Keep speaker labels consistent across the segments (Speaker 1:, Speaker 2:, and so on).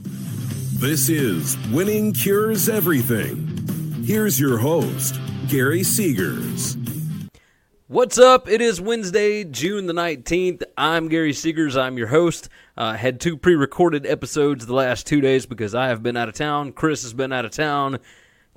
Speaker 1: This is Winning Cures Everything. Here's your host, Gary Seegers.
Speaker 2: What's up? It is Wednesday, June the 19th. I'm Gary Seegers. I'm your host. Uh, had two pre recorded episodes the last two days because I have been out of town. Chris has been out of town.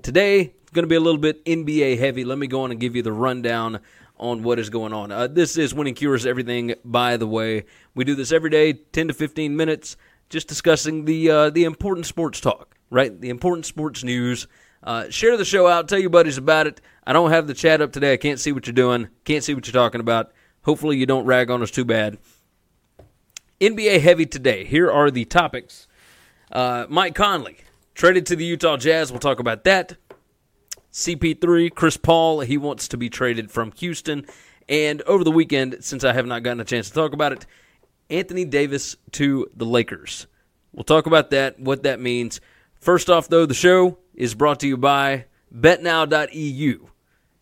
Speaker 2: Today, it's going to be a little bit NBA heavy. Let me go on and give you the rundown on what is going on. Uh, this is Winning Cures Everything, by the way. We do this every day, 10 to 15 minutes just discussing the uh, the important sports talk, right? The important sports news. Uh, share the show out. Tell your buddies about it. I don't have the chat up today. I can't see what you're doing. Can't see what you're talking about. Hopefully, you don't rag on us too bad. NBA heavy today. Here are the topics. Uh, Mike Conley traded to the Utah Jazz. We'll talk about that. CP3, Chris Paul, he wants to be traded from Houston. And over the weekend, since I have not gotten a chance to talk about it, Anthony Davis to the Lakers. We'll talk about that, what that means. First off, though, the show is brought to you by betnow.eu.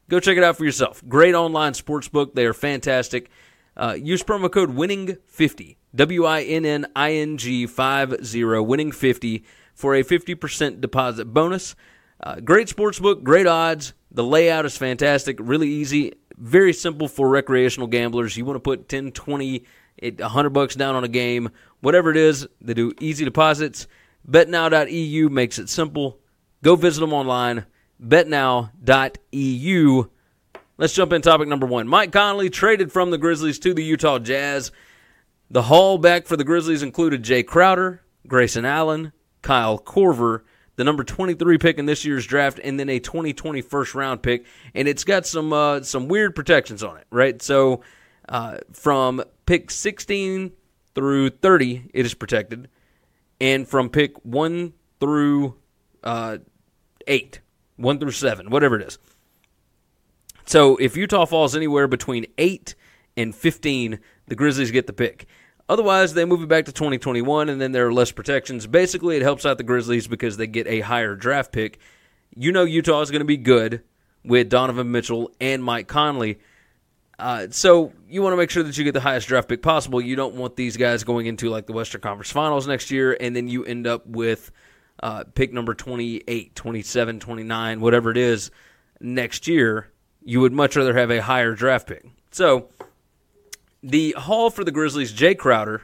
Speaker 2: Go check it out for yourself. Great online sports book. They are fantastic. Uh, use promo code WINNING50, W I N N I N G 50, WINNING50 for a 50% deposit bonus. Uh, great sports book, great odds. The layout is fantastic, really easy, very simple for recreational gamblers. You want to put 10, 20, it, 100 bucks down on a game, whatever it is. They do easy deposits. BetNow.eu makes it simple. Go visit them online. BetNow.eu. Let's jump in topic number one. Mike Conley traded from the Grizzlies to the Utah Jazz. The haul back for the Grizzlies included Jae Crowder, Grayson Allen, Kyle Korver, the number 23 pick in this year's draft, and then a 2020 first round pick. And it's got some uh, some weird protections on it, right? So uh, from pick 16 through 30, it is protected. And from pick 1 through uh, 8, 1 through 7, whatever it is. So if Utah falls anywhere between 8 and 15, the Grizzlies get the pick. Otherwise, they move it back to 2021, and then there are less protections. Basically, it helps out the Grizzlies because they get a higher draft pick. You know Utah is going to be good with Donovan Mitchell and Mike Conley. Uh, so you want to make sure that you get the highest draft pick possible. You don't want these guys going into like the Western Conference Finals next year, and then you end up with uh, pick number 28, 27, 29, whatever it is next year. You would much rather have a higher draft pick. So the haul for the Grizzlies, Jae Crowder,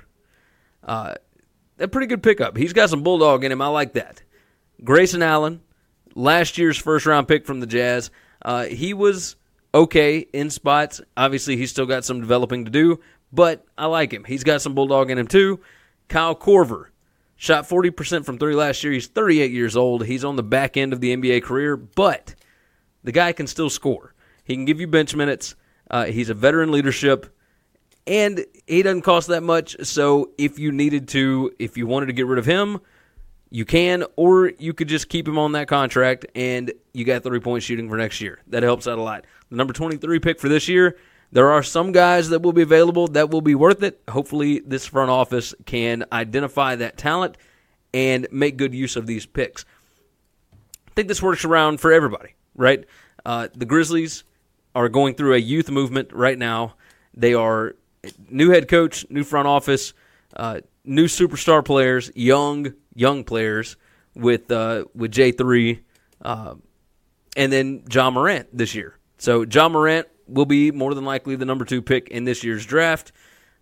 Speaker 2: uh, a pretty good pickup. He's got some bulldog in him. I like that. Grayson Allen, last year's first round pick from the Jazz. Uh, he was okay in spots. Obviously, he's still got some developing to do, but I like him. He's got some bulldog in him too. Kyle Korver shot 40% from three last year. He's 38 years old. He's on the back end of the NBA career, but the guy can still score. He can give you bench minutes. Uh, he's a veteran leadership, and he doesn't cost that much. So if you needed to, if you wanted to get rid of him, you can, or you could just keep him on that contract and you got three point shooting for next year. That helps out a lot. The number 23 pick for this year, there are some guys that will be available that will be worth it. Hopefully, this front office can identify that talent and make good use of these picks. I think this works around for everybody, right? Uh, the Grizzlies are going through a youth movement right now. They are new head coach, new front office, uh, new superstar players, young young players with uh, with J three, uh, and then Ja Morant this year. So Ja Morant will be more than likely the number two pick in this year's draft.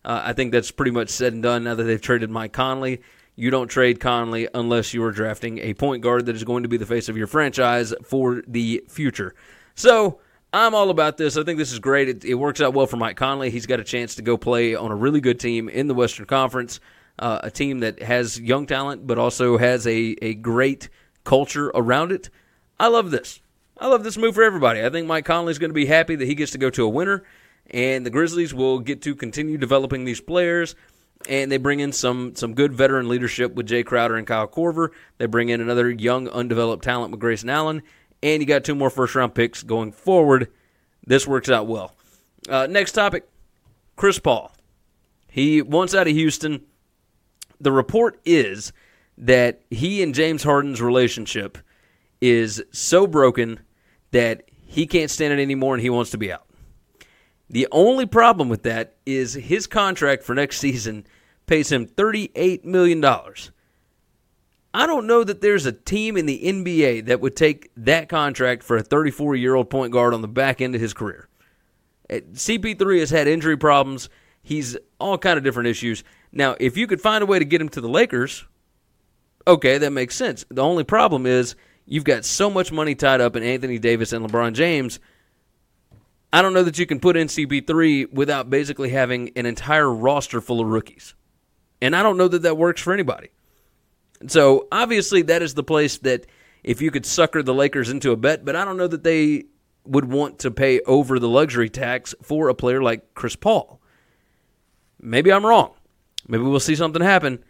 Speaker 2: Uh, I think that's pretty much said and done now that they've traded Mike Conley. You don't trade Conley unless you are drafting a point guard that is going to be the face of your franchise for the future. So I'm all about this. I think this is great. It, it works out well for Mike Conley. He's got a chance to go play on a really good team in the Western Conference, uh, a team that has young talent but also has a, a great culture around it. I love this. I love this move for everybody. I think Mike Conley's going to be happy that he gets to go to a winner, and the Grizzlies will get to continue developing these players. And they bring in some some good veteran leadership with Jae Crowder and Kyle Korver. They bring in another young, undeveloped talent with Grayson Allen, and you got two more first round picks going forward. This works out well. Uh, next topic Chris Paul. He wants out of Houston. The report is that he and James Harden's relationship is so broken that he can't stand it anymore and he wants to be out. The only problem with that is his contract for next season pays him $38 million. I don't know that there's a team in the NBA that would take that contract for a 34 year old point guard on the back end of his career. Uh, CP3 has had injury problems. He's all kind of different issues. Now, if you could find a way to get him to the Lakers, okay, that makes sense. The only problem is you've got so much money tied up in Anthony Davis and LeBron James I don't know that you can put in CP3 without basically having an entire roster full of rookies. And I don't know that that works for anybody. So obviously, that is the place that if you could sucker the Lakers into a bet, but I don't know that they would want to pay over the luxury tax for a player like Chris Paul. Maybe I'm wrong. Maybe we'll see something happen.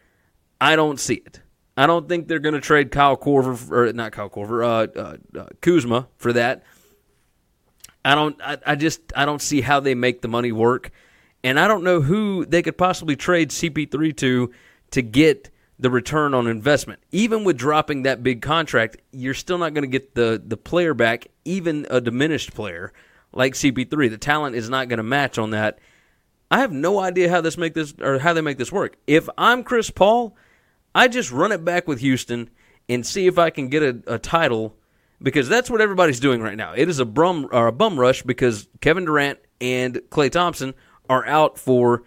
Speaker 2: I don't see it. I don't think they're going to trade Kyle Korver, or not Kyle Korver, uh, uh, uh, Kuzma for that. I don't. I, I just. I don't see how they make the money work, and I don't know who they could possibly trade CP3 to to get the return on investment. Even with dropping that big contract, you're still not going to get the the player back, even a diminished player like CP3. The talent is not going to match on that. I have no idea how this make this or how they make this work. If I'm Chris Paul, I just run it back with Houston and see if I can get a, a title because that's what everybody's doing right now. It is a bum or a bum rush because Kevin Durant and Klay Thompson are out for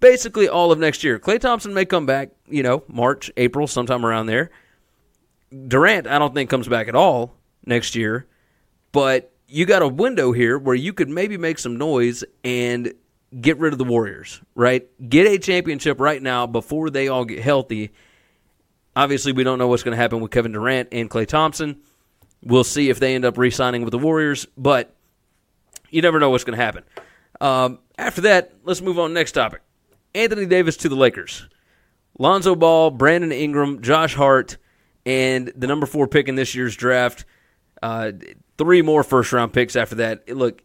Speaker 2: basically all of next year. Klay Thompson may come back, you know, March, April, sometime around there. Durant, I don't think comes back at all next year, but you got a window here where you could maybe make some noise and get rid of the Warriors, right? Get a championship right now before they all get healthy. Obviously, we don't know what's going to happen with Kevin Durant and Klay Thompson. We'll see if they end up re signing with the Warriors, but you never know what's going to happen. Um, after that, let's move on next topic. Anthony Davis to the Lakers. Lonzo Ball, Brandon Ingram, Josh Hart, and the number four pick in this year's draft. Uh, three more first round picks after that. Look,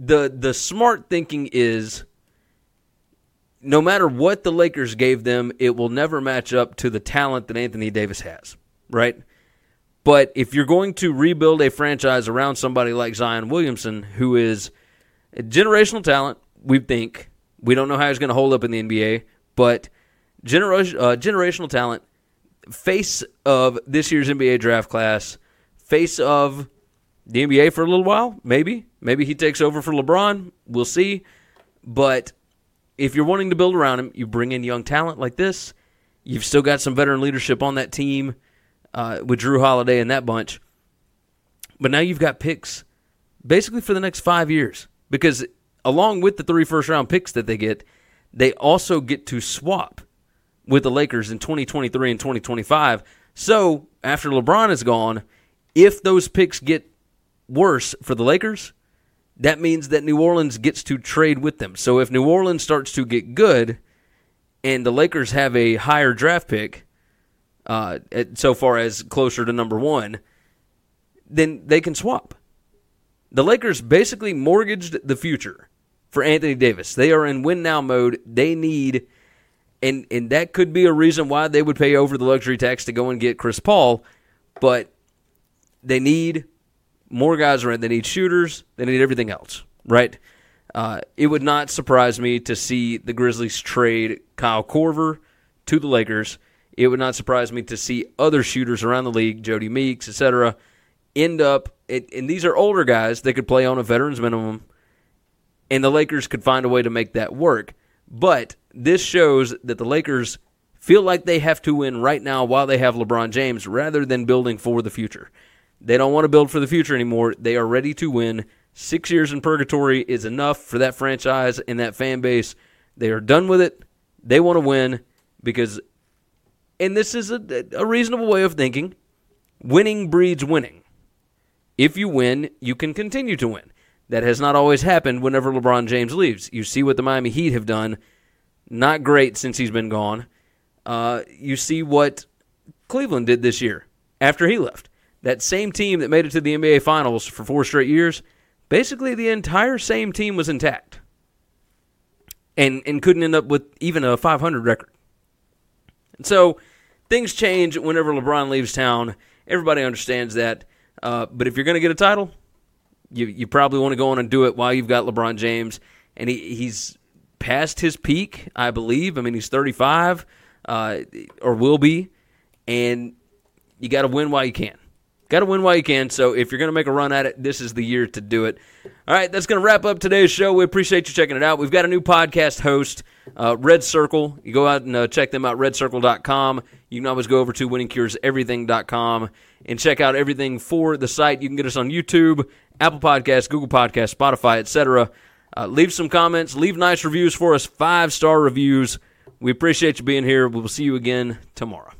Speaker 2: the the smart thinking is no matter what the Lakers gave them, it will never match up to the talent that Anthony Davis has, right? But if you're going to rebuild a franchise around somebody like Zion Williamson, who is generational talent, we think, we don't know how he's going to hold up in the NBA, but uh, generational talent, face of this year's NBA draft class, face of the NBA for a little while, maybe. Maybe he takes over for LeBron. We'll see. But if you're wanting to build around him, you bring in young talent like this. You've still got some veteran leadership on that team uh, with Jrue Holiday and that bunch. But now you've got picks basically for the next five years because along with the three first round picks that they get, they also get to swap with the Lakers in 2023 and 2025. So after LeBron is gone, if those picks get worse for the Lakers, that means that New Orleans gets to trade with them. So if New Orleans starts to get good and the Lakers have a higher draft pick, uh, so far as closer to number one, then they can swap. The Lakers basically mortgaged the future for Anthony Davis. They are in win now mode. They need, and and that could be a reason why they would pay over the luxury tax to go and get Chris Paul, but they need more guys around. They need shooters. They need everything else, right? Uh, it would not surprise me to see the Grizzlies trade Kyle Korver to the Lakers it would not surprise me to see other shooters around the league, Jodie Meeks, etc., end up. And these are older guys that could play on a veterans minimum, and the Lakers could find a way to make that work. But this shows that the Lakers feel like they have to win right now while they have LeBron James rather than building for the future. They don't want to build for the future anymore. They are ready to win. Six years in purgatory is enough for that franchise and that fan base. They are done with it. They want to win because, and this is a, a reasonable way of thinking winning breeds winning. If you win, you can continue to win. That has not always happened whenever LeBron James leaves. You see what the Miami Heat have done. Not great since he's been gone. Uh, you see what Cleveland did this year after he left. That same team that made it to the NBA Finals for four straight years, basically the entire same team was intact and, and couldn't end up with even a 500 record. And so things change whenever LeBron leaves town. Everybody understands that. Uh, but if you're going to get a title, you you probably want to go on and do it while you've got LeBron James, and he, he's past his peak, I believe. I mean, he's 35 uh, or will be, and you got to win while you can. Got to win while you can. So if you're going to make a run at it, this is the year to do it. All right, that's going to wrap up today's show. We appreciate you checking it out. We've got a new podcast host, uh, Red Circle. You go out and uh, check them out, redcircle.com. You can always go over to winningcureseverything.com and check out everything for the site. You can get us on YouTube, Apple Podcasts, Google Podcasts, Spotify, etc. Uh, leave some comments. Leave nice reviews for us. Five star reviews. We appreciate you being here. We will see you again tomorrow.